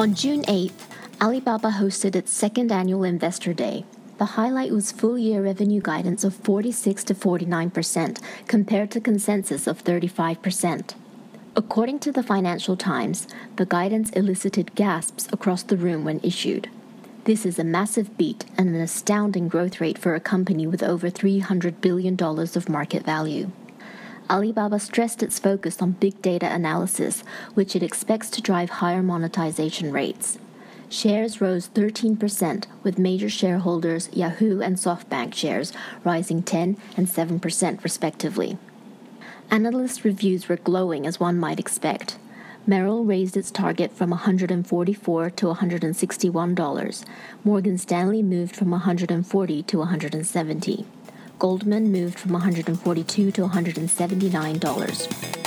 On June 8th, Alibaba hosted its second annual Investor Day. The highlight was full year revenue guidance of 46 to 49% compared to consensus of 35%. According to the Financial Times, the guidance elicited gasps across the room when issued. This is a massive beat and an astounding growth rate for a company with over $300 billion of market value. Alibaba stressed its focus on big data analysis, which it expects to drive higher monetization rates. Shares rose 13%, with major shareholders Yahoo and SoftBank shares rising 10 and 7% respectively. Analyst reviews were glowing as one might expect. Merrill raised its target from 144 to $161. Morgan Stanley moved from 140 to 170. Goldman moved from 142 to $179.